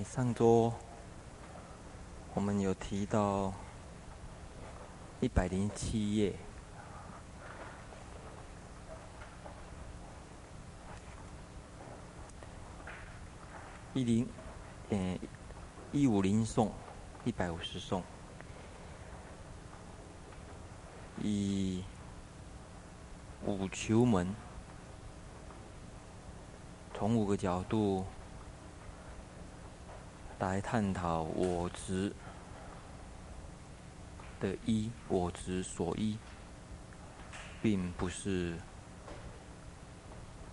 上周我们有提到一百零七页，一零，呃，一五零送，一百五十送，以五球门，从五个角度。来探讨我执的依，我执所依，并不是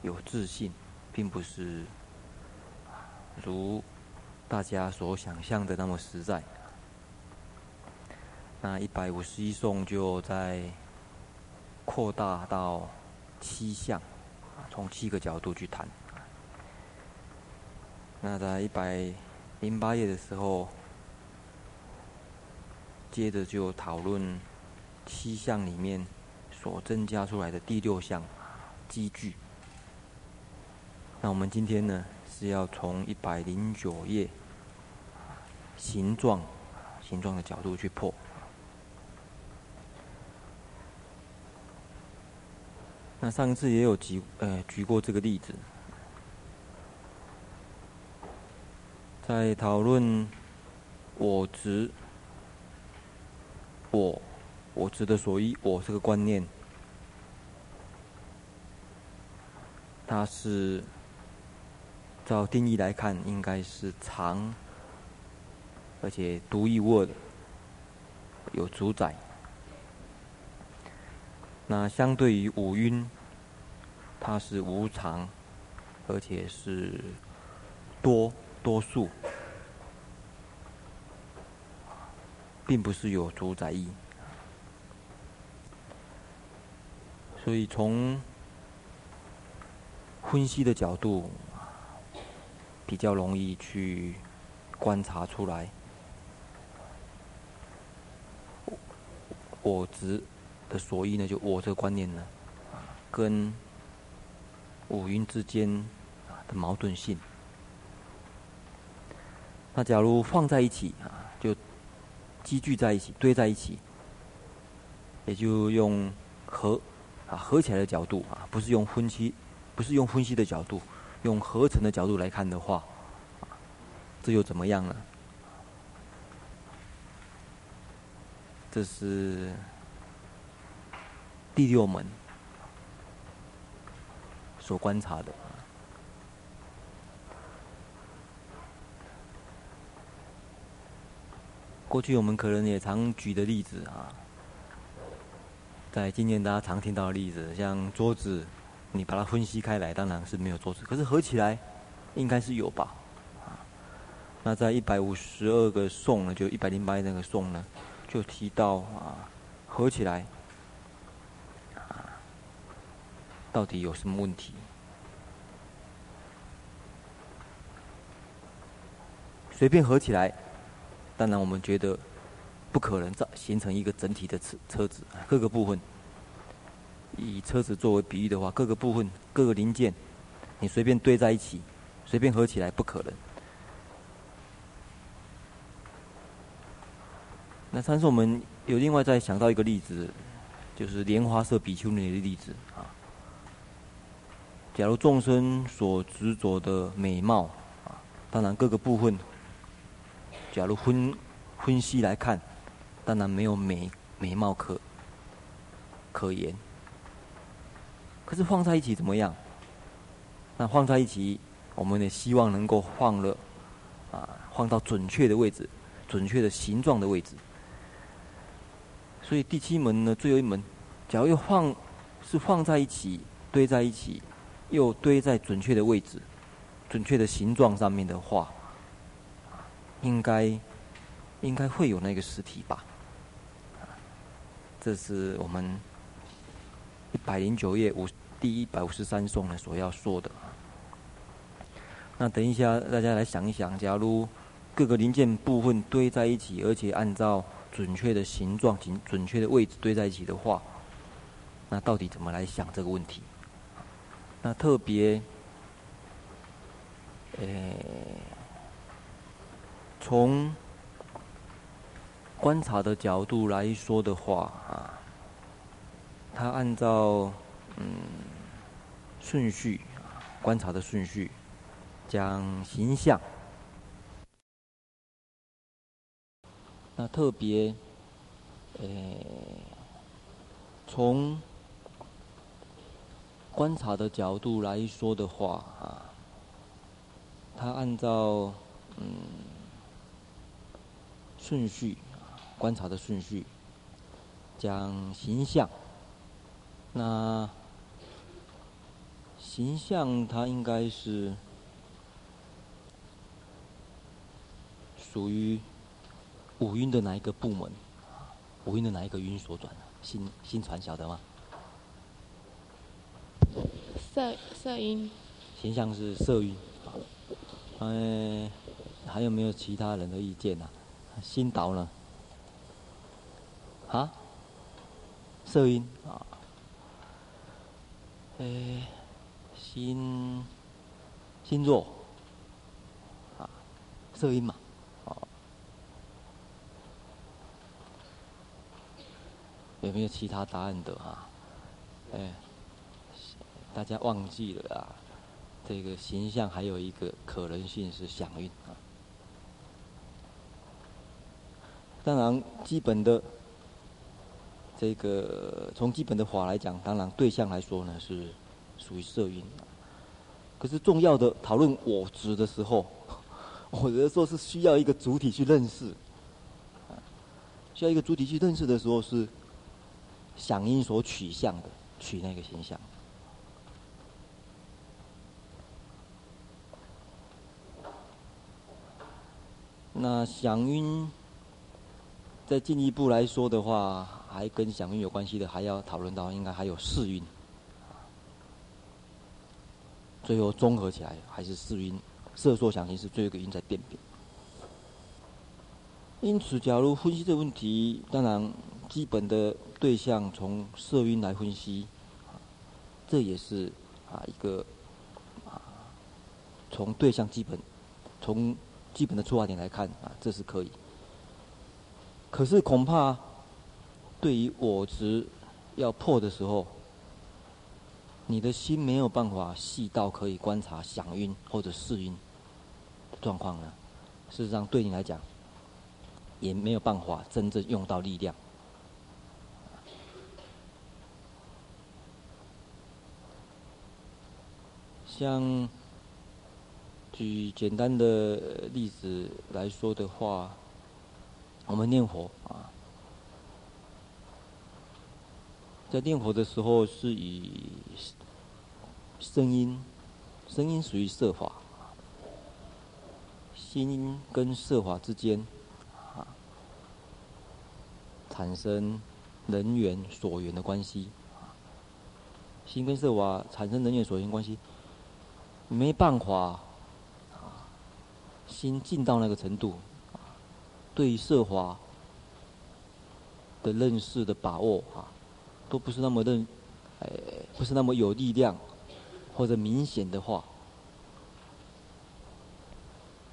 有自信，并不是如大家所想象的那么实在。那一百五十一颂就在扩大到七项，从七个角度去谈。那在一百。零八页的时候，接着就讨论七项里面所增加出来的第六项积聚。那我们今天呢，是要从一百零九页形状、形状的角度去破。那上一次也有举呃举过这个例子。在讨论我执，我我执的所依，我这个观念，它是照定义来看，应该是常而且独一无二的，有主宰。那相对于五蕴，它是无常，而且是多。多数，并不是有主宰意，所以从分析的角度，比较容易去观察出来，我执的所依呢，就我这个观念呢，跟五蕴之间的矛盾性。那假如放在一起啊，就积聚在一起，堆在一起，也就用合啊合起来的角度啊，不是用分析，不是用分析的角度，用合成的角度来看的话，这又怎么样呢？这是第六门所观察的。过去我们可能也常举的例子啊，在今年大家常听到的例子，像桌子，你把它分析开来，当然是没有桌子，可是合起来应该是有吧？啊，那在一百五十二个颂呢，就一百零八那个颂呢，就提到啊，合起来啊，到底有什么问题？随便合起来。当然，我们觉得不可能造形成一个整体的车车子，各个部分。以车子作为比喻的话，各个部分、各个零件，你随便堆在一起，随便合起来，不可能。那上次我们有另外再想到一个例子，就是莲花色比丘尼的例子啊。假如众生所执着的美貌啊，当然各个部分。假如分分析来看，当然没有美美貌可可言。可是放在一起怎么样？那放在一起，我们也希望能够放了啊，放到准确的位置，准确的形状的位置。所以第七门呢，最后一门，假如又放是放在一起，堆在一起，又堆在准确的位置，准确的形状上面的话。应该，应该会有那个实体吧？这是我们一百零九页五第一百五十三颂呢所要说的。那等一下，大家来想一想，假如各个零件部分堆在一起，而且按照准确的形状、准准确的位置堆在一起的话，那到底怎么来想这个问题？那特别，诶。从观察的角度来说的话啊，他按照嗯顺序观察的顺序讲形象，那特别诶从观察的角度来说的话啊。他按照嗯顺序观察的顺序讲形象，那形象它应该是属于五蕴的哪一个部门？五蕴的哪一个蕴所转？新新传晓得吗？色色蕴。形象是色蕴。哎，还有没有其他人的意见啊？心导呢？啊？色蕴啊？哎，心心座啊？色蕴嘛？哦。有没有其他答案的啊？哎，大家忘记了啊？这个形象还有一个可能性是想蕴啊。当然，基本的这个从基本的法来讲，当然对象来说呢是属于色蕴。可是重要的讨论我执的时候，我觉得说是需要一个主体去认识。需要一个主体去认识的时候，是想蕴所取向的，取那个形象。那想蕴，再进一步来说的话，还跟响应有关系的，还要讨论到应该还有识蕴，最后综合起来还是识蕴，色受想行是最后一个音在辨别。因此，假如分析这个问题，当然基本的对象从色蕴来分析，这也是啊一个啊从对象基本从。基本的出发点来看啊，这是可以。可是恐怕对于我执要破的时候，你的心没有办法细到可以观察想晕或者识蕴的状况呢。事实上，对你来讲也没有办法真正用到力量。像。举简单的例子来说的话，我们念佛啊，在念佛的时候是以声音，声音属于色法，心跟色法之间啊产生能缘所缘的关系，心跟色法产生能缘所缘关系，没办法。心进到那个程度，对色华的认识的把握啊，都不是那么认，哎，不是那么有力量或者明显的话，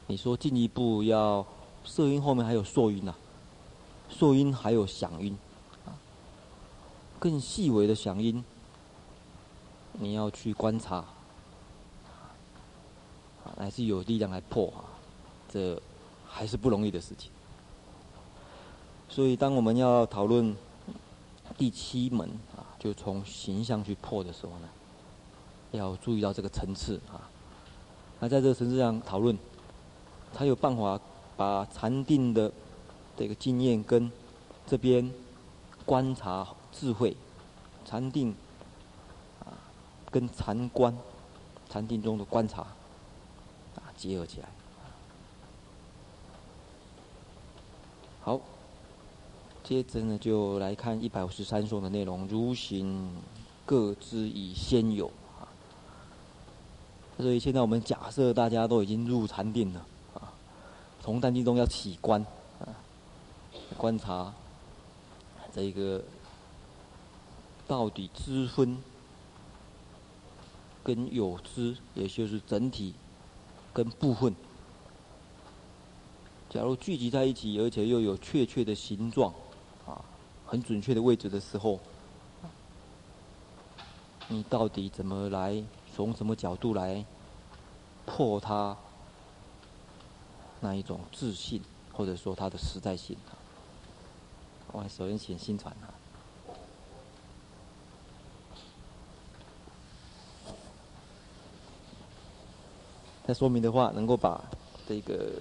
你说进一步要色音后面还有受音呐，受音还有响音，啊，更细微的响音，你要去观察，还是有力量来破啊。这还是不容易的事情，所以当我们要讨论第七门啊，就从形象去破的时候呢，要注意到这个层次啊。那在这个层次上讨论，才有办法把禅定的这个经验跟这边观察智慧、禅定啊，跟禅观、禅定中的观察啊结合起来。好，接着呢，就来看一百五十三颂的内容。如行各知已先有啊，所以现在我们假设大家都已经入禅定了啊，从丹经中要起观啊，观察这个到底知分跟有知，也就是整体跟部分。假如聚集在一起，而且又有确切的形状，很准确的位置的时候，你到底怎么来，从什么角度来破它那一种自信，或者说它的实在性？我首先请心传啊。再说明的话，能够把这个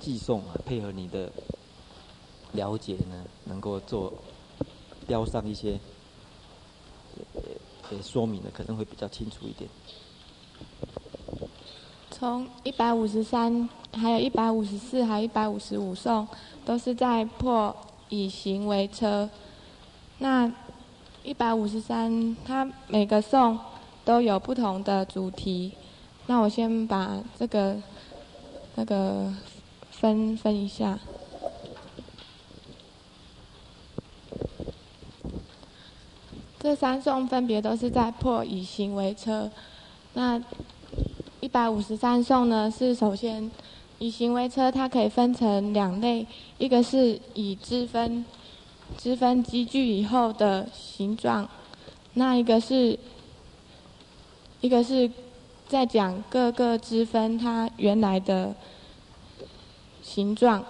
寄送啊，配合你的了解呢，能够做标上一些呃说明的，可能会比较清楚一点。从一百五十三，还有一百五十四，还有一百五十五送，都是在破以行为车。那一百五十三，它每个送都有不同的主题。那我先把这个那个分分一下。这三颂分别都是在破以行为车。那一百五十三颂呢，是首先以行为车，它可以分成两类，一个是以支分支分积聚以后的形状，那一个是一个是。在讲各个支分它原来的形状，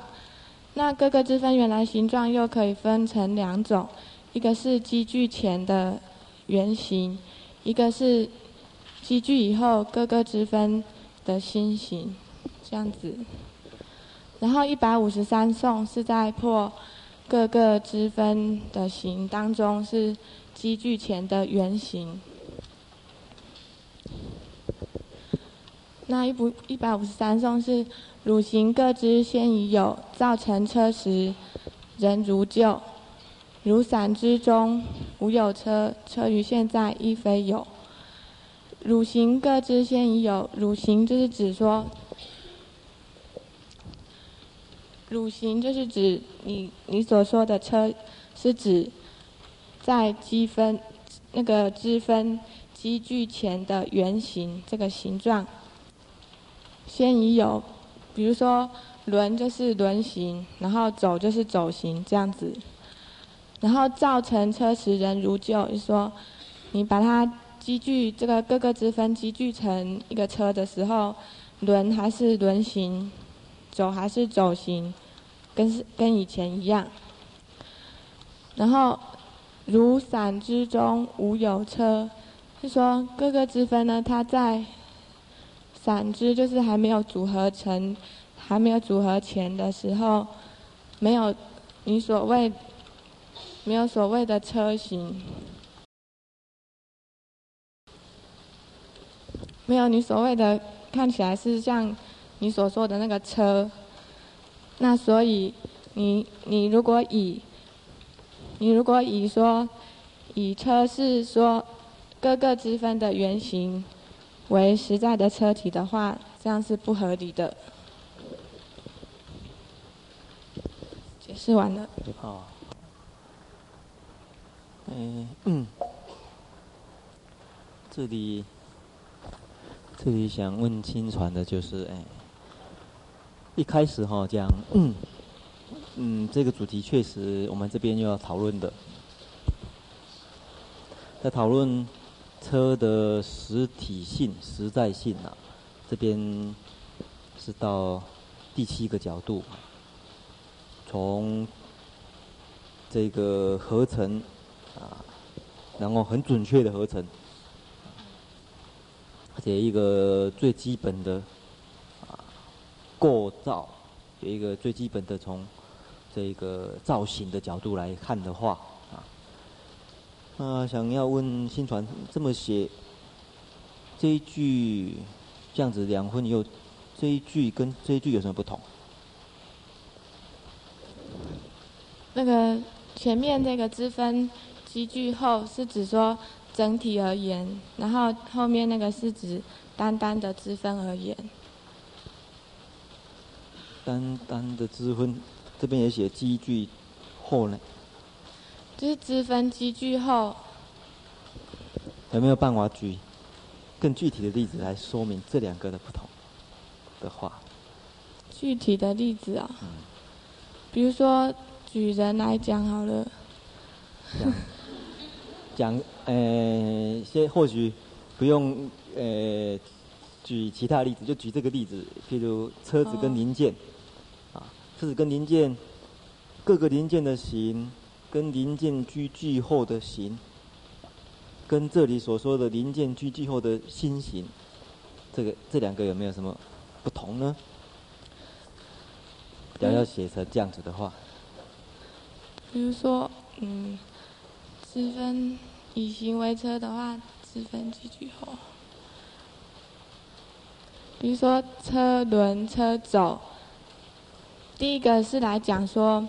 那各个支分原来形状又可以分成两种，一个是积聚前的原形，一个是积聚以后各个支分的心形，这样子。然后一百五十三颂是在破各个支分的形当中是积聚前的原形。那一部一百五十三颂是，汝行各支先已有，造成车时，人如旧。如散支中无有车，车于现在亦非有。汝行各支先已有，汝行就是指说，汝行就是指你你所说的车，是指在积分那个积分积聚前的圆形这个形状。先已有，比如说轮就是轮形，然后走就是走形这样子，然后造成车时人如旧，就是说你把它积聚这个各个之分积聚成一个车的时候，轮还是轮行，走还是走行，跟是跟以前一样。然后如散之中无有车，是说各个之分呢，它在。散之就是还没有组合成，还没有组合前的时候，没有你所谓，没有所谓的车型，没有你所谓的看起来是像你所说的那个车，那所以你你如果以，你如果以说以车是说各个之分的原型。为实在的车体的话，这样是不合理的。解释完了。好。嗯嗯。这里，这里想问亲传的就是，哎，一开始哈讲，嗯，嗯，这个主题确实我们这边又要讨论的，在讨论。车的实体性、实在性啊，这边是到第七个角度，从这个合成啊，然后很准确的合成，而且一个最基本的啊构造，有一个最基本的从这个造型的角度来看的话。啊，那想要问新传这么写这一句这样子两分以后，这一句跟这一句有什么不同？那个前面那个之分积聚后是指说整体而言，然后后面那个是指单单的支分而言。单单的支分，这边也写积聚后呢？就是支分积聚后，有没有办法举更具体的例子来说明这两个的不同的话？具体的例子啊、哦，比如说举人来讲好了。讲，呃，先或许不用呃举其他例子，就举这个例子，譬如车子跟零件，啊，车子跟零件，各个零件的形，跟零件聚聚后的形，跟这里所说的零件聚聚后的新形，这个这两个有没有什么不同呢？要要写成这样子的话，比如说，嗯。十分以行为车的话，只分几句后，比如说车轮、车轴，第一个是来讲说，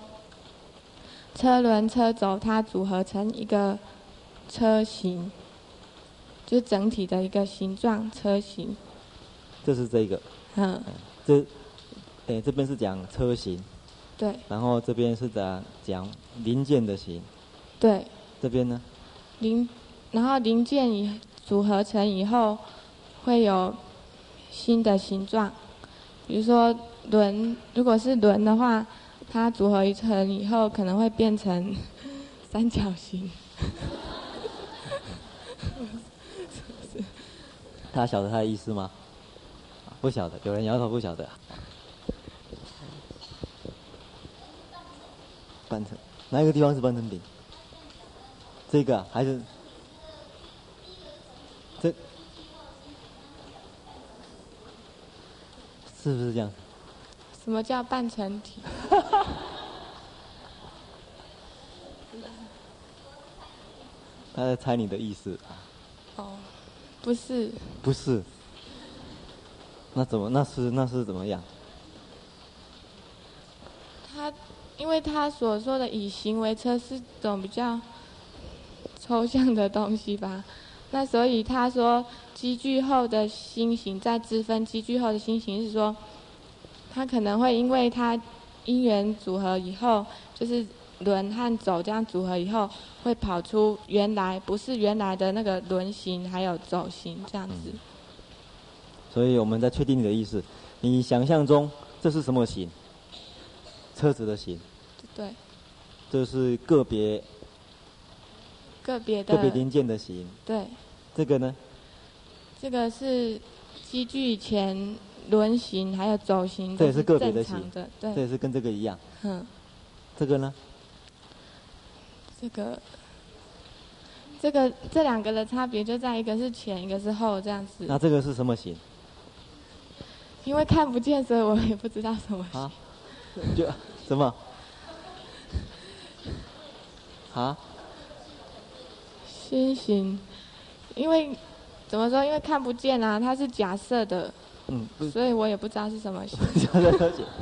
车轮、车轴它组合成一个车型，就整体的一个形状车型。这是这个。嗯。这，哎，这边是讲车型。对。然后这边是讲讲零件的型。对。这边呢，零，然后零件以组合成以后，会有新的形状。比如说轮，如果是轮的话，它组合一层以后，可能会变成 三角形。他晓得他的意思吗？不晓得，有人摇头不晓得。半成，哪一个地方是半成品？这个还是这，是不是这样？什么叫半成体？他在猜你的意思。哦，不是。不是。那怎么？那是那是怎么样？他，因为他所说的以形为车是种比较。抽象的东西吧，那所以他说积聚后的心形在支分积聚后的心形是说，他可能会因为他因缘组合以后，就是轮和走这样组合以后，会跑出原来不是原来的那个轮形还有走形这样子。嗯。所以我们在确定你的意思，你想象中这是什么形？车子的形。对。这是个别。个别的个别零件的形，对，这个呢？这个是机具前轮形还有轴形，这也是个别的形，对，这也是跟这个一样。嗯，这个呢？这个，这个这两个的差别就在一个是前，一个是后这样子。那这个是什么形？因为看不见，所以我也不知道什么形。啊？就什么？啊？心形，因为怎么说？因为看不见啊，它是假设的，嗯，所以我也不知道是什么形。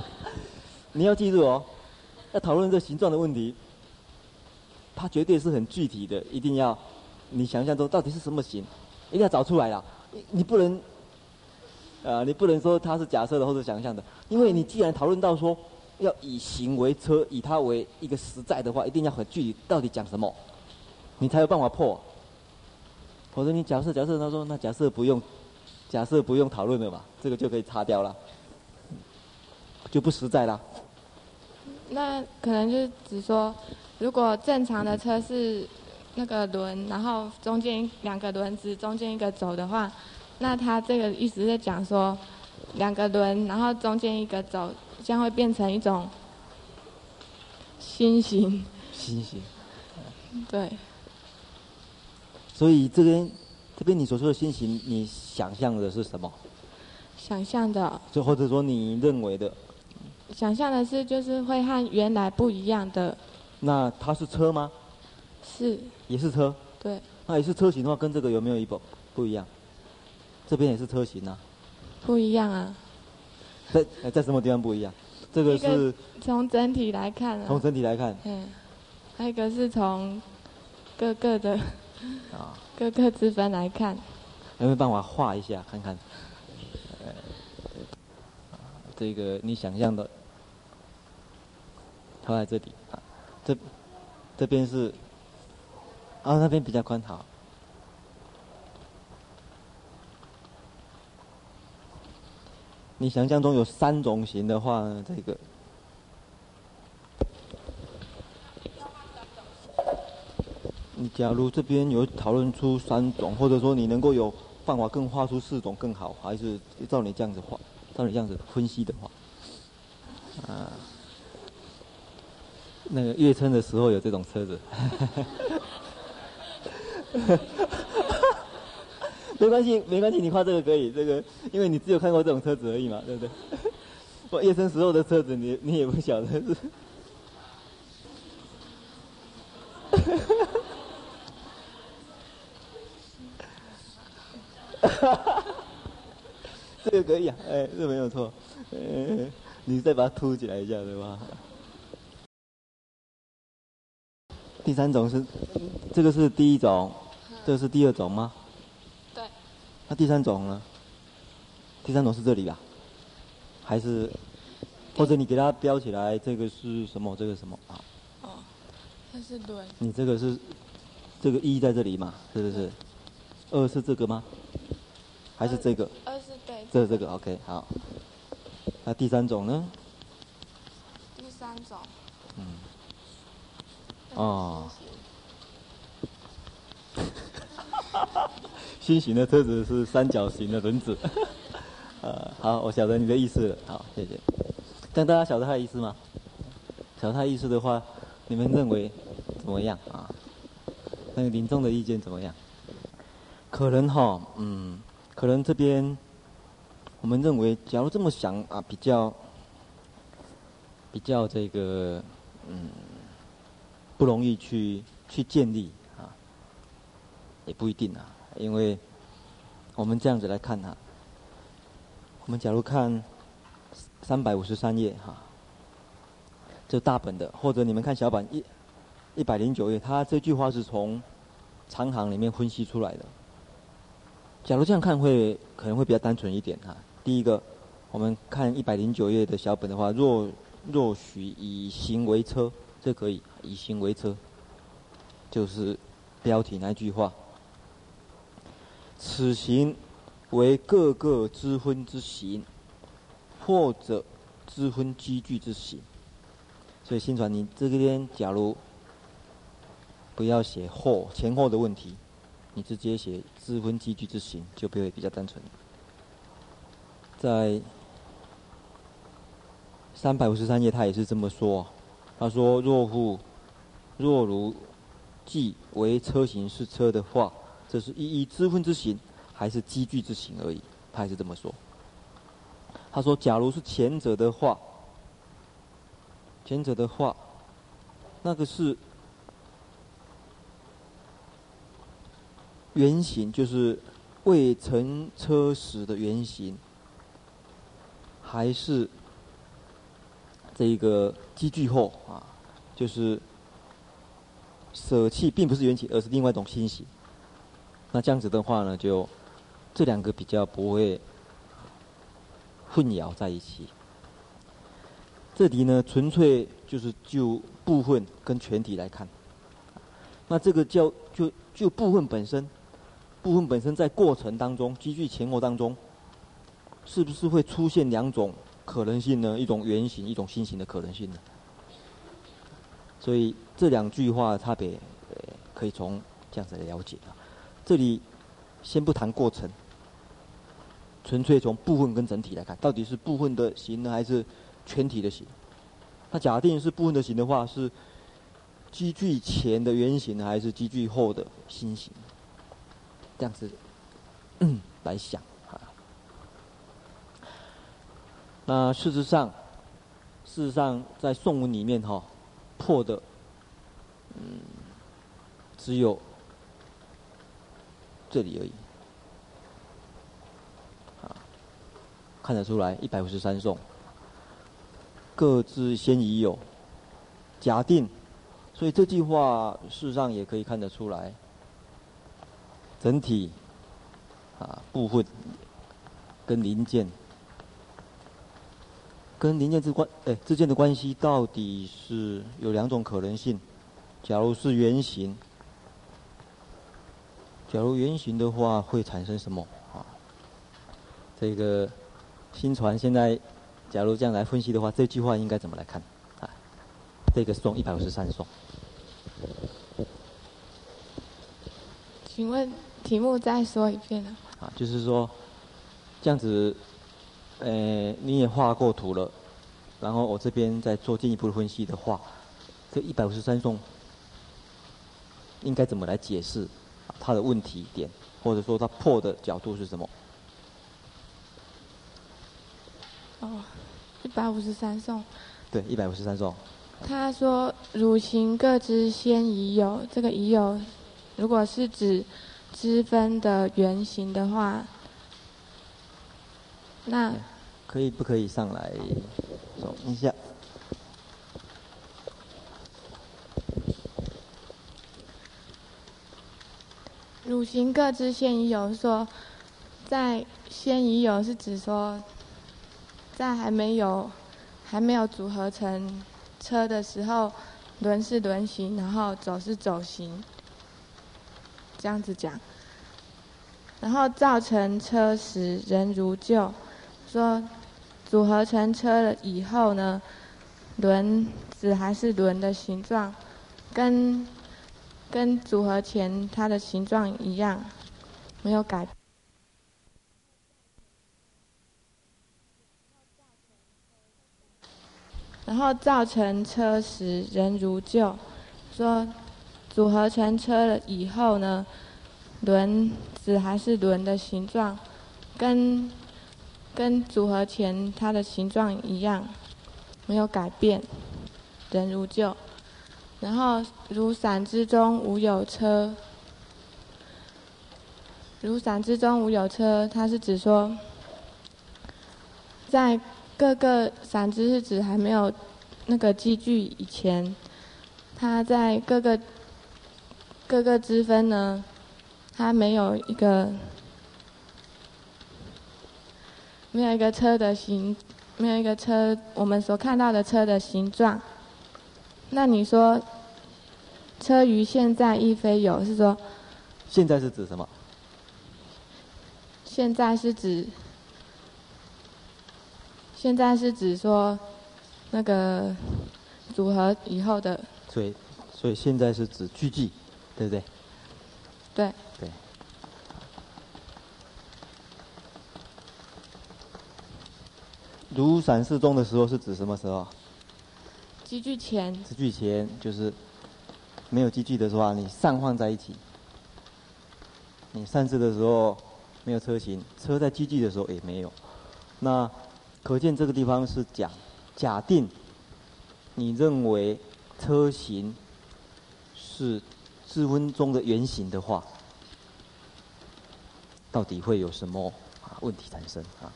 你要记住哦，要讨论这形状的问题，它绝对是很具体的，一定要你想象中到底是什么形，一定要找出来了。你你不能，呃，你不能说它是假设的或者想象的，因为你既然讨论到说要以形为车，以它为一个实在的话，一定要很具体，到底讲什么？你才有办法破，否则你假设假设他说那假设不用，假设不用讨论了嘛，这个就可以擦掉了，就不实在了。那可能就是只说，如果正常的车是那个轮，然后中间两个轮子，中间一个轴的话，那他这个意思是讲说，两个轮，然后中间一个轴，将会变成一种新型。新型。对。所以这边，这边你所说的心情，你想象的是什么？想象的。就或者说你认为的。想象的是，就是会和原来不一样的。那它是车吗？是。也是车。对。那也是车型的话，跟这个有没有一不不一样？这边也是车型啊。不一样啊。在在什么地方不一样？这个是。从整体来看啊。从整体来看。嗯。还有一个是从各个的。啊，各个之分来看，有没有办法画一下看看？呃，这个你想象的，它在这里啊，这这边是，啊，那边比较宽，好。你想象中有三种形的话呢，这个，你假如这边有讨论出三种，或者说你能够有办法更画出四种更好，还是照你这样子画，照你这样子分析的话，啊，那个月称的时候有这种车子，没关系，没关系，你画这个可以，这个因为你只有看过这种车子而已嘛，对不对？不，夜深时候的车子，你你也不晓得是。这个可以啊，哎，这没有错，哎，你再把它凸起来一下，对吧？第三种是，这个是第一种，这个是第二种吗？对那第三种呢？第三种是这里吧？还是，或者你给它标起来，这个是什么？这个什么啊？哦，它是对。你这个是，这个一在这里嘛？是不是？二是这个吗？还是这个？二是对。这是这个 OK 好。那第三种呢？第三种。嗯。哦。新型的车子是三角形的轮子，呃，好，我晓得你的意思了，好，谢谢。但大家晓得他的意思吗？晓得他的意思的话，你们认为怎么样啊？那个林众的意见怎么样？可能哈，嗯，可能这边我们认为，假如这么想啊，比较比较这个，嗯，不容易去去建立啊，也不一定啊。因为我们这样子来看哈，我们假如看三百五十三页哈，这大本的，或者你们看小本一一百零九页，它这句话是从长行里面分析出来的。假如这样看会可能会比较单纯一点哈。第一个，我们看一百零九页的小本的话，若若许以行为车，这可以以行为车，就是标题那句话。此行为各个之分之行，或者之分积聚之行。所以新传，你这个边假如不要写后前后的问题，你直接写支分积聚之行，就不会比较单纯。在三百五十三页，他也是这么说。他说：“若乎若如即为车行是车的话。”这是一一知分之行，还是积聚之行而已？他还是这么说。他说：“假如是前者的话，前者的话，那个是原型，就是未成车时的原型，还是这一个积聚后啊？就是舍弃，并不是原型，而是另外一种新型。”那这样子的话呢，就这两个比较不会混淆在一起。这里呢，纯粹就是就部分跟全体来看。那这个叫就就部分本身，部分本身在过程当中，积聚前后当中，是不是会出现两种可能性呢？一种圆形，一种心形的可能性呢？所以这两句话差别，可以从这样子来了解啊。这里先不谈过程，纯粹从部分跟整体来看，到底是部分的形呢，还是全体的形？那假定是部分的形的话，是积聚前的圆形，还是积聚后的心形？这样子来想啊。那事实上，事实上在宋文里面哈，破的嗯只有。这里而已，啊，看得出来一百五十三颂，各自先已有，假定，所以这句话事实上也可以看得出来，整体，啊部分，跟零件，跟零件之关，哎之间的关系到底是有两种可能性，假如是圆形。假如圆形的话，会产生什么啊？这个新传现在，假如这样来分析的话，这句话应该怎么来看？啊，这个送一百五十三颂。请问题目再说一遍呢？啊，就是说，这样子，呃，你也画过图了，然后我这边再做进一步的分析的话，这一百五十三颂应该怎么来解释它的问题点，或者说它破的角度是什么？哦，一百五十三颂。对，一百五十三颂。他说：“汝行各知先已有，这个已有，如果是指支分的原型的话，那可以不可以上来走一下？汝行各知先已有，说在先已有是指说。”在还没有还没有组合成车的时候，轮是轮行，然后走是走行，这样子讲。然后造成车时人如旧，说组合成车了以后呢，轮子还是轮的形状，跟跟组合前它的形状一样，没有改。然后造成车时人如旧，说组合成车了以后呢，轮子还是轮的形状，跟跟组合前它的形状一样，没有改变，人如旧。然后如伞之中无有车，如伞之中无有车，它是指说，在。各个伞之是指还没有那个积聚以前，它在各个各个之分呢，它没有一个没有一个车的形，没有一个车我们所看到的车的形状。那你说车于现在亦非有，是说？现在是指什么？现在是指。现在是指说，那个组合以后的。所以，所以现在是指聚集，对不对？对。对。如闪示中的时候是指什么时候？积聚前。积聚前就是没有积聚的时候，你散放在一起。你散置的时候没有车型，车在积聚的时候也没有。那。可见这个地方是假假定，你认为车型是支分钟的原型的话，到底会有什么啊问题产生啊？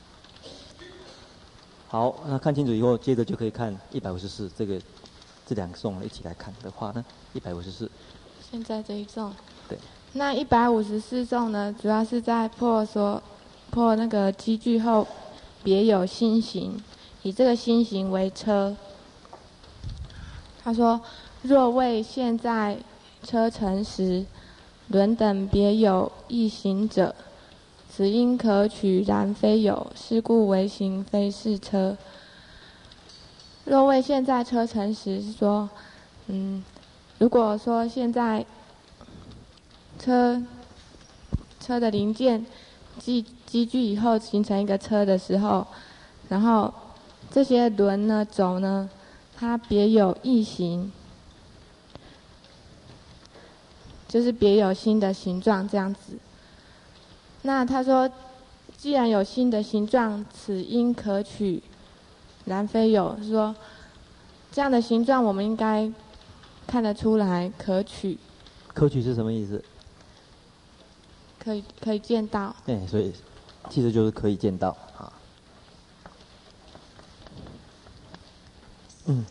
好，那看清楚以后，接着就可以看一百五十四这个这两个颂一起来看的话呢，一百五十四。现在这一颂。对。那一百五十四颂呢，主要是在破说破那个积聚后。别有心形，以这个心形为车。他说：若为现在车成时，轮等别有异形者，此因可取然非有，是故为形非是车。若为现在车成时，说，嗯，如果说现在车车的零件。积积聚以后形成一个车的时候，然后这些轮呢轴呢，它别有异形，就是别有新的形状这样子。那他说，既然有新的形状，此应可取，然非有。是说这样的形状，我们应该看得出来可取。可取是什么意思？可以可以见到。对，所以其实就是可以见到啊。嗯，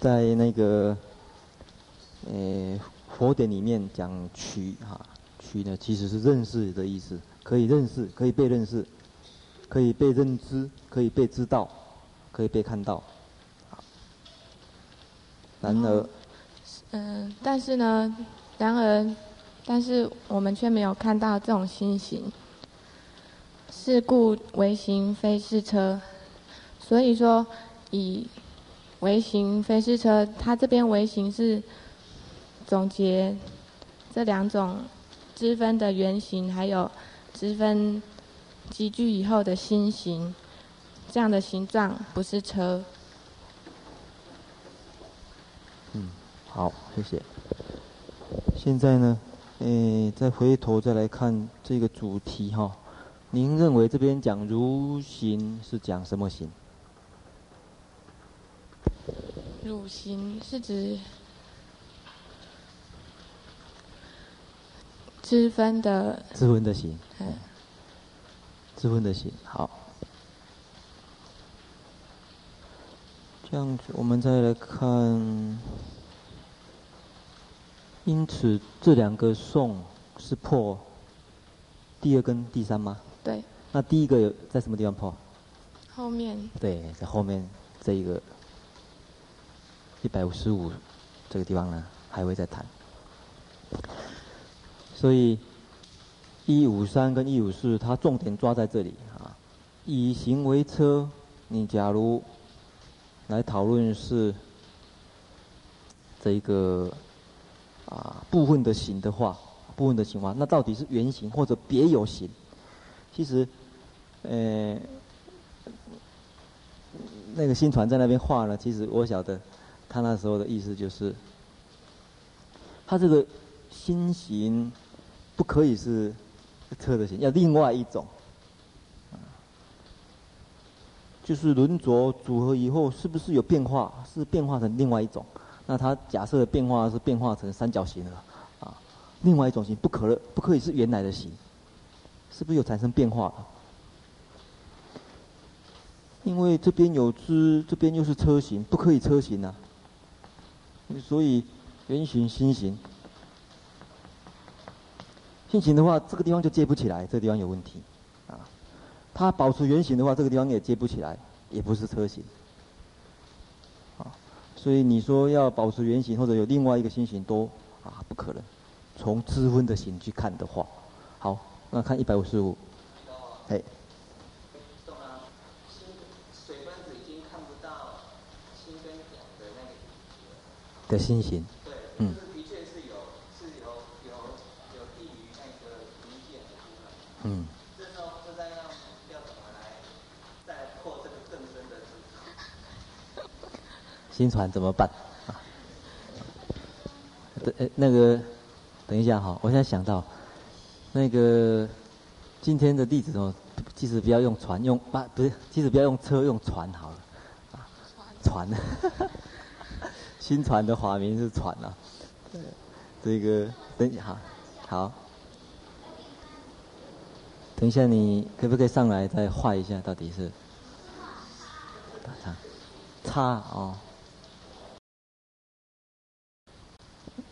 在那个呃佛典里面讲取哈，取呢其实是认识的意思，可以认识，可以被认识，可以被认知，可以被知道，可以被看到。然而，嗯、但是呢，然而。但是我们却没有看到这种新形，是故微行非是车。所以说，以微行非是车，它这边微行是总结这两种之分的原型，还有之分集聚以后的心形，这样的形状不是车。嗯，好，谢谢。现在呢，诶，再回头再来看这个主题哈，您认为这边讲如行是讲什么行？汝行是指支分的支分的行，嗯，支分的行。好，这样子我们再来看，因此这两个颂是破第二跟第三吗？对。那第一个有在什么地方破？后面。对，在后面这一个。一百五十五，这个地方呢还会再谈，所以一五三跟一五四，它重点抓在这里啊。以行为车，你假如来讨论是这一个啊部分的行的话，部分的行话，那到底是原行或者别有行？其实，呃，那个新传在那边画呢，其实我晓得。他那时候的意思就是，他这个心型不可以是车的行，要另外一种，就是轮轴组合以后是不是有变化？是变化成另外一种？那它假设的变化是变化成三角形了，啊，另外一种形不可能不可以是原来的形，是不是有产生变化？因为这边有只，这边又是车型，不可以车型啊。所以，圆形、心型，心型的话，这个地方就接不起来，这个地方有问题，啊，它保持原形的话，这个地方也接不起来，也不是车型，啊，所以你说要保持原形或者有另外一个心型都啊不可能，从支分的形去看的话，好，那看一百五十五，哎。的心形，嗯，的确是有，是有有有低于那个临界的部分，嗯，这时候不知道要要怎么来再破这个更深的执着。新传怎么办？啊，呃，那个，等一下哈，我现在想到，那个今天的弟子哦，其实不要用船，用啊不是，其实不要用车，用船好了，啊，船。新船的法名是船啊，这个等一下，好，好，等一下你可不可以上来再画一下，到底是打叉，叉哦。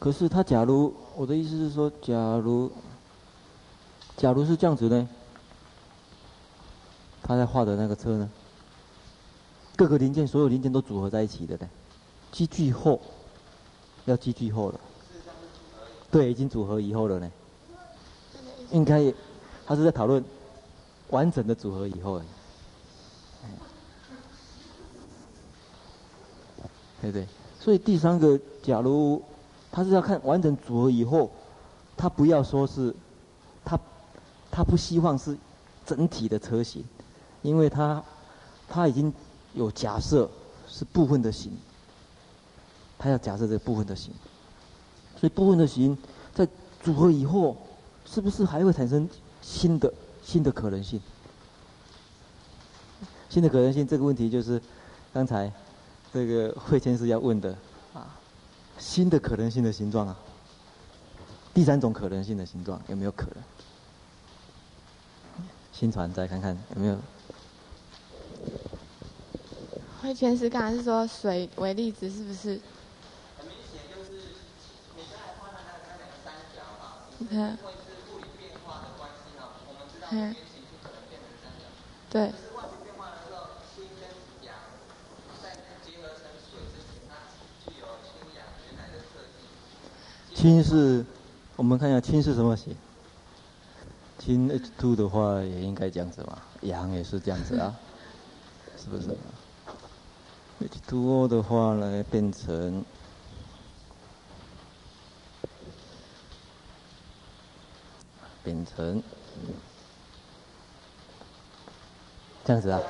可是他假如我的意思是说，假如假如是这样子呢？他在画的那个车呢？各个零件，所有零件都组合在一起的呢？积聚后，要积聚后了。对，已经组合以后了呢。应该，他是在讨论完整的组合以后。对对，所以第三个，假如他是要看完整组合以后，他不要说是，他他不希望是整体的车型，因为他他已经有假设是部分的型。他要假设这部分的型，所以部分的型在组合以后，是不是还会产生新的新的可能性？新的可能性这个问题就是刚才这个慧谦是要问的啊，新的可能性的形状啊，第三种可能性的形状有没有可能？新传再看看有没有？慧谦是刚才是说水为例子，是不是？嗯，嗯，对。氢是，我们看一下氢是什么形？氢氢 H2 的话也应该这样子嘛，氧也是这样子啊，是不是？H2O 的话呢，变成变成这样子啊？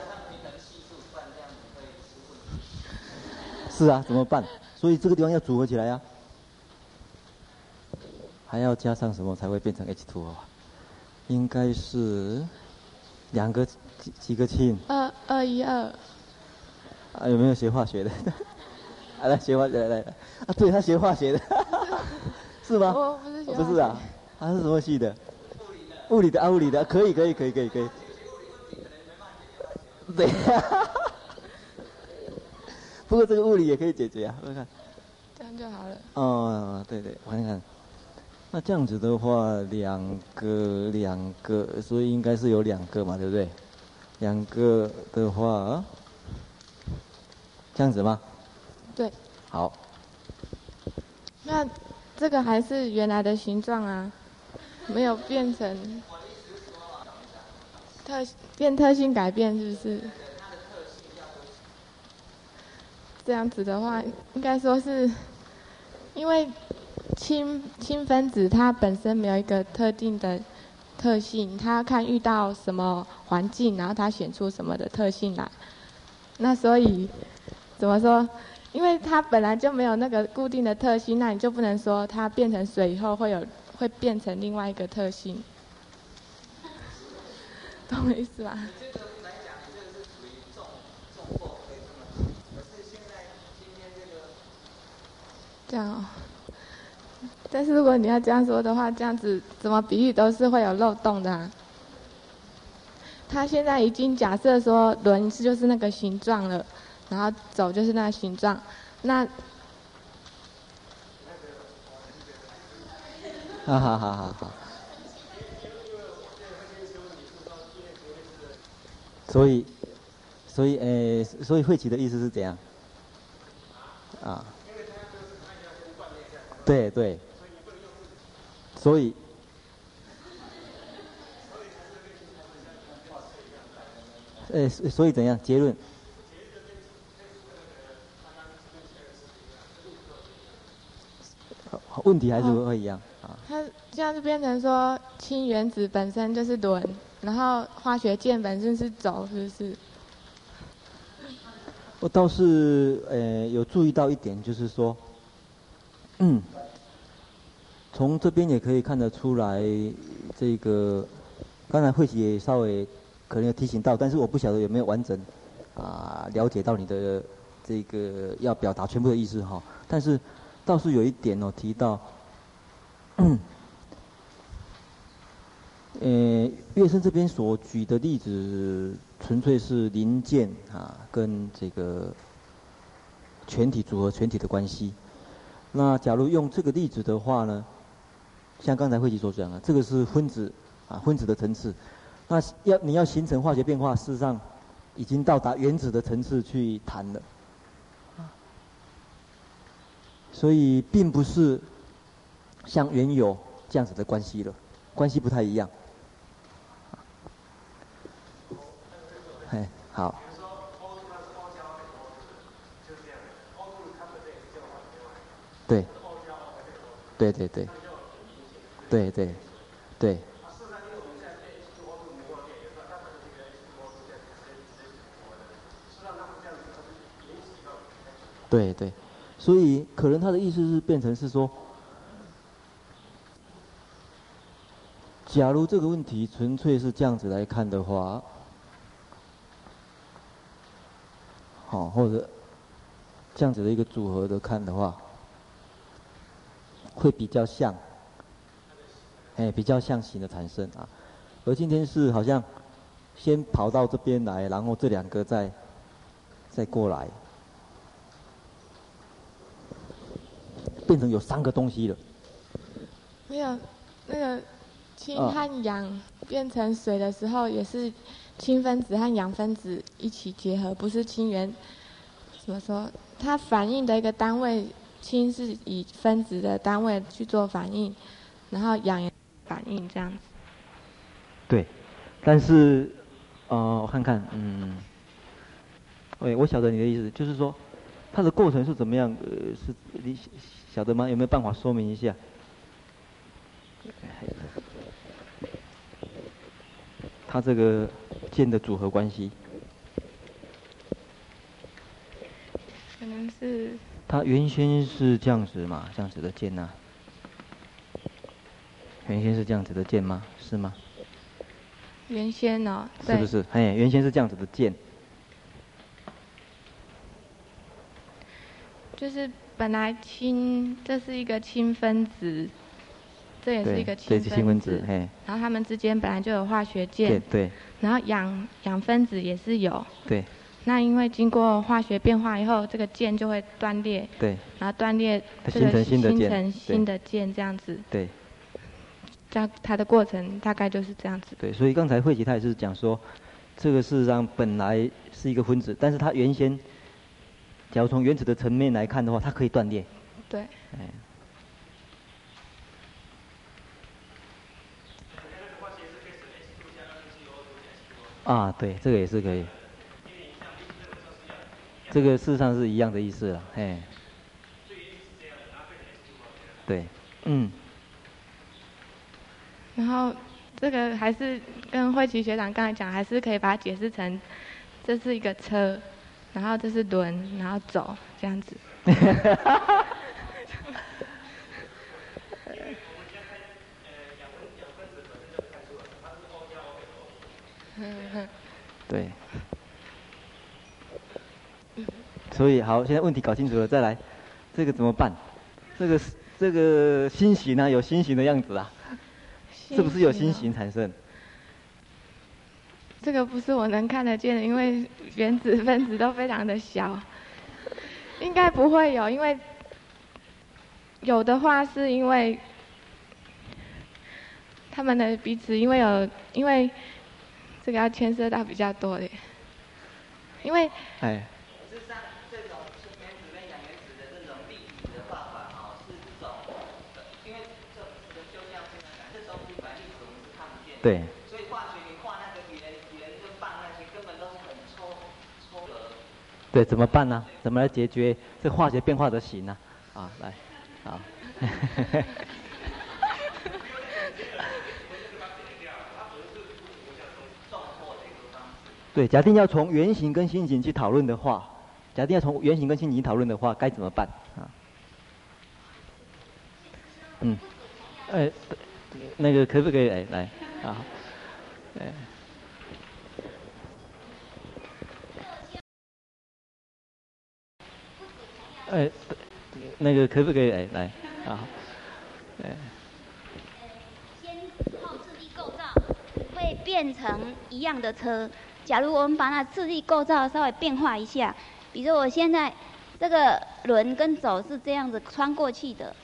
是啊，怎么办？所以这个地方要组合起来呀、啊。还要加上什么才会变成 H2O？应该是两个几几个氢？二二一二。啊，有没有学化学的？啊，来学化学来来来。啊，对他学化学的，是吗？我不是学。不是啊，他是什么系的？物理的。物理的啊，物理的，可以可以可以可以可以。对呀。不过这个物理也可以解决啊，我看。这样就好了。哦，对对，我看看。那这样子的话，两个两个，所以应该是有两个嘛，对不对？两个的话，这样子吗？对。好。那这个还是原来的形状啊，没有变成特变特性改变，是不是？这样子的话，应该说是因为。氢氢分子它本身没有一个特定的特性，它要看遇到什么环境，然后它选出什么的特性来。那所以怎么说？因为它本来就没有那个固定的特性，那你就不能说它变成水以后会有会变成另外一个特性。懂我意思吧？这样哦。但是如果你要这样说的话，这样子怎么比喻都是会有漏洞的啊。他现在已经假设说轮就是那个形状了，然后走就是那个形状，那，哈哈哈哈哈。所以，所以，诶，所以慧起的意思是怎样？啊？对对。所以，呃，所以怎样？结论？问题还是会一样啊。它这样就变成说，氢原子本身就是轮，然后化学键本身是走，是不是？我倒是呃有注意到一点，就是说，嗯。从这边也可以看得出来，这个刚才慧起也稍微可能有提醒到，但是我不晓得有没有完整啊了解到你的这个要表达全部的意思哈。但是倒是有一点哦提到，嗯呃，乐生这边所举的例子纯粹是零件啊跟这个全体组合全体的关系。那假如用这个例子的话呢？像刚才慧起所讲的，这个是分子啊，分子的层次。那要你要形成化学变化，事实上已经到达原子的层次去谈了。所以并不是像原有这样子的关系了，关系不太一样。哎，好。对。对对对。对对，对。对对，所以可能他的意思是变成是说，假如这个问题纯粹是这样子来看的话，好，或者这样子的一个组合的看的话，会比较像。哎，比较像型的产生啊，而今天是好像先跑到这边来，然后这两个再再过来，变成有三个东西了。没有，那个氢和氧变成水的时候，也是氢分子和氧分子一起结合，不是氢原。怎么说？它反应的一个单位，氢是以分子的单位去做反应，然后氧也。反应这样子，对，但是，呃，我看看，嗯，哎，我晓得你的意思，就是说，它的过程是怎么样？呃，是你晓得吗？有没有办法说明一下？它这个键的组合关系，可能是。它原先是这样子嘛，这样子的键呐、啊。原先是这样子的键吗？是吗？原先哦，是不是？哎，原先是这样子的键。就是本来氢，这是一个氢分子，这也是一个氢分子。分子，嘿。然后它们之间本来就有化学键。对。然后氧氧分子也是有。对。那因为经过化学变化以后，这个键就会断裂。对。然后断裂，这个形成新的键，这样子。对。它它的过程大概就是这样子。对，所以刚才慧琪他也是讲说，这个事实上本来是一个分子，但是它原先，假如从原子的层面来看的话，它可以断裂。对。哎。啊，对，这个也是可以。这个事实上是一样的意思了，嘿。对，嗯。然后，这个还是跟慧琪学长刚才讲，还是可以把它解释成，这是一个车，然后这是轮，然后走这样子。对。所以好，现在问题搞清楚了，再来，这个怎么办？这个这个心形呢，有心形的样子啊。是不是有星形产生？这个不是我能看得见的，因为原子分子都非常的小，应该不会有，因为有的话是因为他们的彼此，因为有，因为这个要牵涉到比较多的，因为哎。对。所以化学你画那个圆圆跟棒那些根本都是很抽抽的。对，怎么办呢？怎么来解决这化学变化的形呢？啊，来，好。对，假定要从原型跟心情去讨论的话，假定要从原型跟心情讨论的话，该怎么办啊？嗯，哎，那个可不可以哎来？啊，哎，哎，那个可不可以来来？啊，哎。先靠质地构造会变成一样的车。假如我们把那质地构造稍微变化一下，比如我现在这个轮跟轴是这样子穿过去的，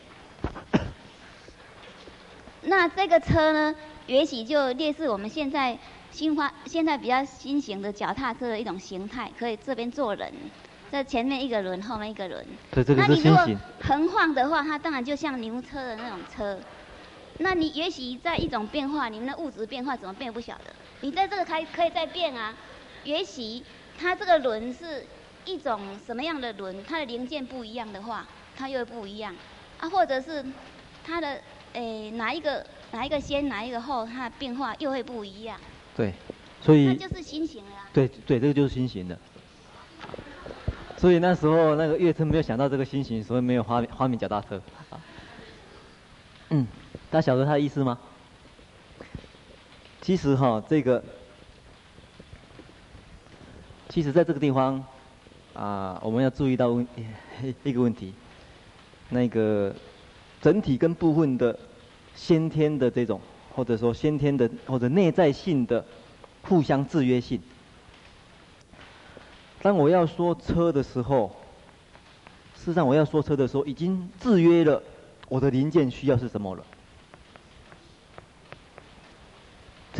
那这个车呢？也许就类似我们现在新发现在比较新型的脚踏车的一种形态，可以这边坐人，这前面一个轮，后面一个轮。对，这个是新型。那你如果横晃的话，它当然就像牛车的那种车。那你也许在一种变化，你们的物质变化怎么变不晓得？你在这个开可以再变啊。也许它这个轮是一种什么样的轮？它的零件不一样的话，它又不一样啊，或者是它的诶哪一个？哪一个先，哪一个后，它的变化又会不一样。对，所以。它就是新型了。对对，这个就是新型的。所以那时候那个月车没有想到这个新型，所以没有发明发明脚踏车。嗯，大家晓得他的意思吗？其实哈，这个，其实在这个地方，啊，我们要注意到问 一个问题，那个整体跟部分的。先天的这种，或者说先天的或者内在性的互相制约性。当我要说车的时候，事实上我要说车的时候，已经制约了我的零件需要是什么了。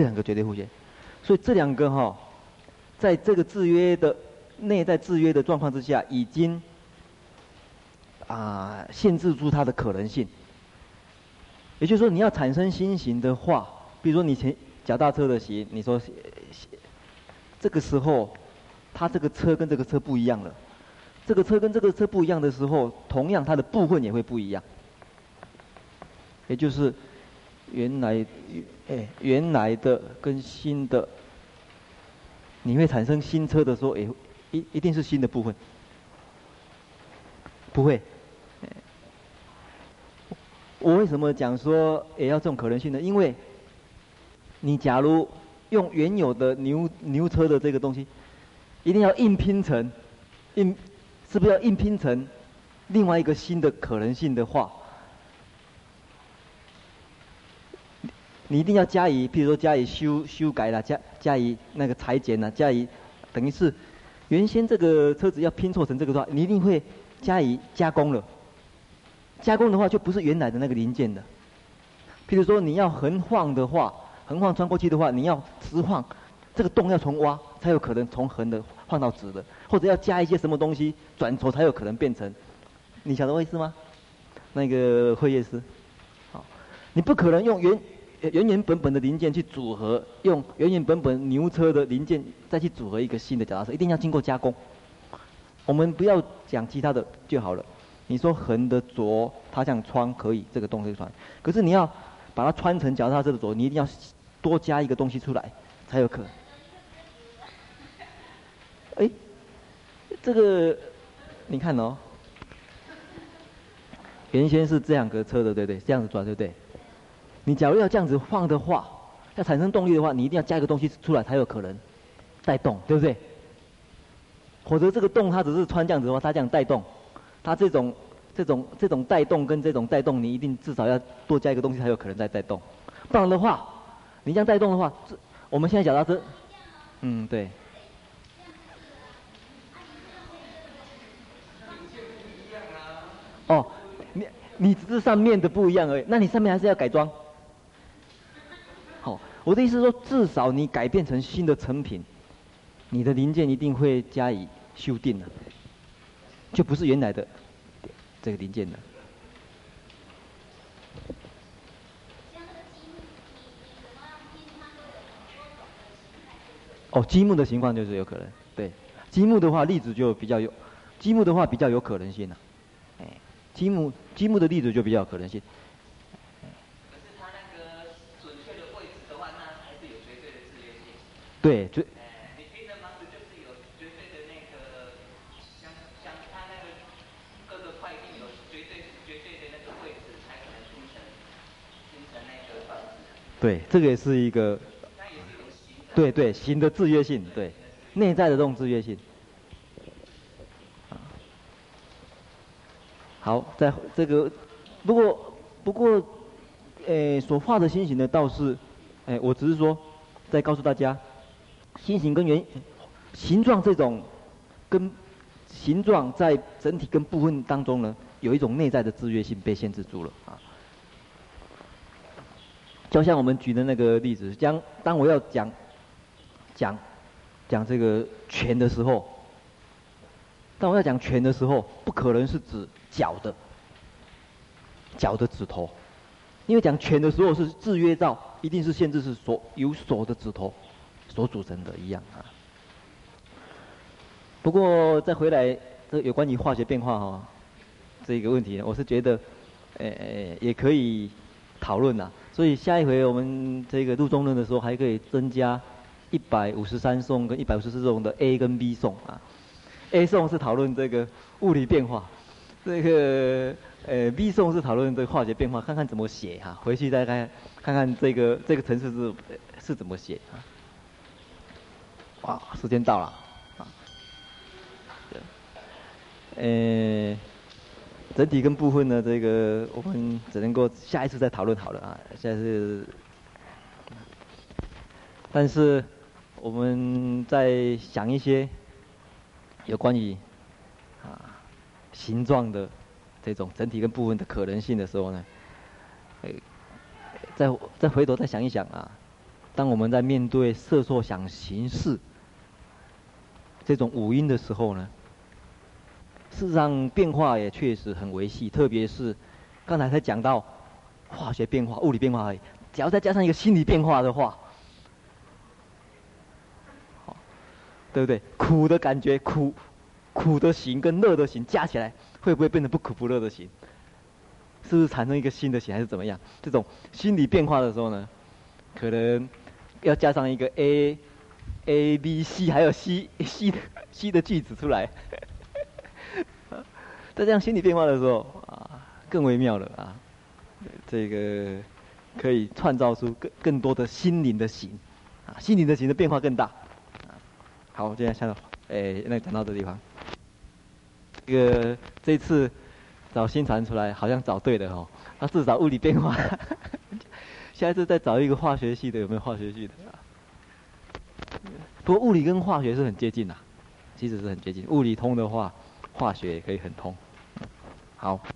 这两个绝对互现，所以这两个哈，在这个制约的内在制约的状况之下，已经啊限制住它的可能性。也就是说，你要产生新型的话，比如说你前脚踏车的鞋，你说这个时候，它这个车跟这个车不一样了。这个车跟这个车不一样的时候，同样它的部分也会不一样。也就是原来，哎，原来的跟新的，你会产生新车的时候，哎，一一定是新的部分，不会。我为什么讲说也要这种可能性呢？因为，你假如用原有的牛牛车的这个东西，一定要硬拼成，硬，是不是要硬拼成另外一个新的可能性的话，你一定要加以，譬如说加以修修改了，加加以那个裁剪了，加以，等于是原先这个车子要拼凑成这个的话，你一定会加以加工了。加工的话就不是原来的那个零件的，譬如说你要横晃的话，横晃穿过去的话，你要直晃，这个洞要重挖才有可能从横的晃到直的，或者要加一些什么东西转轴才有可能变成，你晓得我意思吗？那个会计师，好，你不可能用原原原本本的零件去组合，用原原本本牛车的零件再去组合一个新的脚踏车，一定要经过加工。我们不要讲其他的就好了。你说横的轴，它这样穿可以，这个洞可以穿。可是你要把它穿成脚踏车的轴，你一定要多加一个东西出来，才有可能。哎，这个你看哦，原先是这样个车的，对不对？这样子转，对不对？你假如要这样子放的话，要产生动力的话，你一定要加一个东西出来才有可能带动，对不对？否则这个洞它只是穿这样子的话，它这样带动。它这种、这种、这种带动跟这种带动，你一定至少要多加一个东西才有可能再带动，不然的话，你这样带动的话，这我们现在讲到这，嗯，对。哦，你你只是上面的不一样而已，那你上面还是要改装。我的意思是说，至少你改变成新的成品，你的零件一定会加以修订的。就不是原来的这个零件的。哦，积木的情况就是有可能，对，积木的话例子就比较有，积木的话比较有可能性了，哎，积木积木的例子就比较有可能性。可是它那个准确的位置的话，那还是有绝对的制约性。对，就。对，这个也是一个，对对，形的制约性，对，内在的这种制约性。好，在这个，不过不过，诶，所画的心形呢，倒是，诶，我只是说，再告诉大家，心形跟圆形状这种，跟形状在整体跟部分当中呢，有一种内在的制约性被限制住了啊。就像我们举的那个例子，将当我要讲讲讲这个拳的时候，当我要讲拳的时候，不可能是指脚的脚的指头，因为讲拳的时候是制约到，一定是限制是手有手的指头所组成的一样啊。不过再回来，这有关于化学变化哈、哦，这个问题，我是觉得，呃，也可以讨论呐。所以下一回我们这个录中论的时候，还可以增加一百五十三颂跟一百五十四颂的 A 跟 B 颂啊。A 颂是讨论这个物理变化，这个呃 B 颂是讨论这个化学变化，看看怎么写哈、回去再看看看这个这个程式是是怎么写啊。哇，时间到了啊。呃。整体跟部分呢，这个我们只能够下一次再讨论好了啊。下一次，但是我们在想一些有关于啊形状的这种整体跟部分的可能性的时候呢，再再回头再想一想啊，当我们在面对色受想行识这种五音的时候呢，事实上变化也确实很维系。特别是刚才才讲到化学变化、物理变化而已，只要再加上一个心理变化的话，对不对？苦的感觉，苦苦的行跟乐的行加起来会不会变成不苦不乐的行？是不是产生一个新的行，还是怎么样？这种心理变化的时候呢，可能要加上一个 a。A、B、C，还有 C、C 的 C 的句子出来。在这样心理变化的时候啊，更微妙了啊，这个可以创造出更更多的心灵的形，啊，心灵的形的变化更大。好，接下来下到，哎，那讲到这地方，这个这次找新传出来，好像找对了哦。他至少物理变化，下一次再找一个化学系的，有没有化学系的啊？不过物理跟化学是很接近呐，其实是很接近。物理通的话，化学也可以很通。好。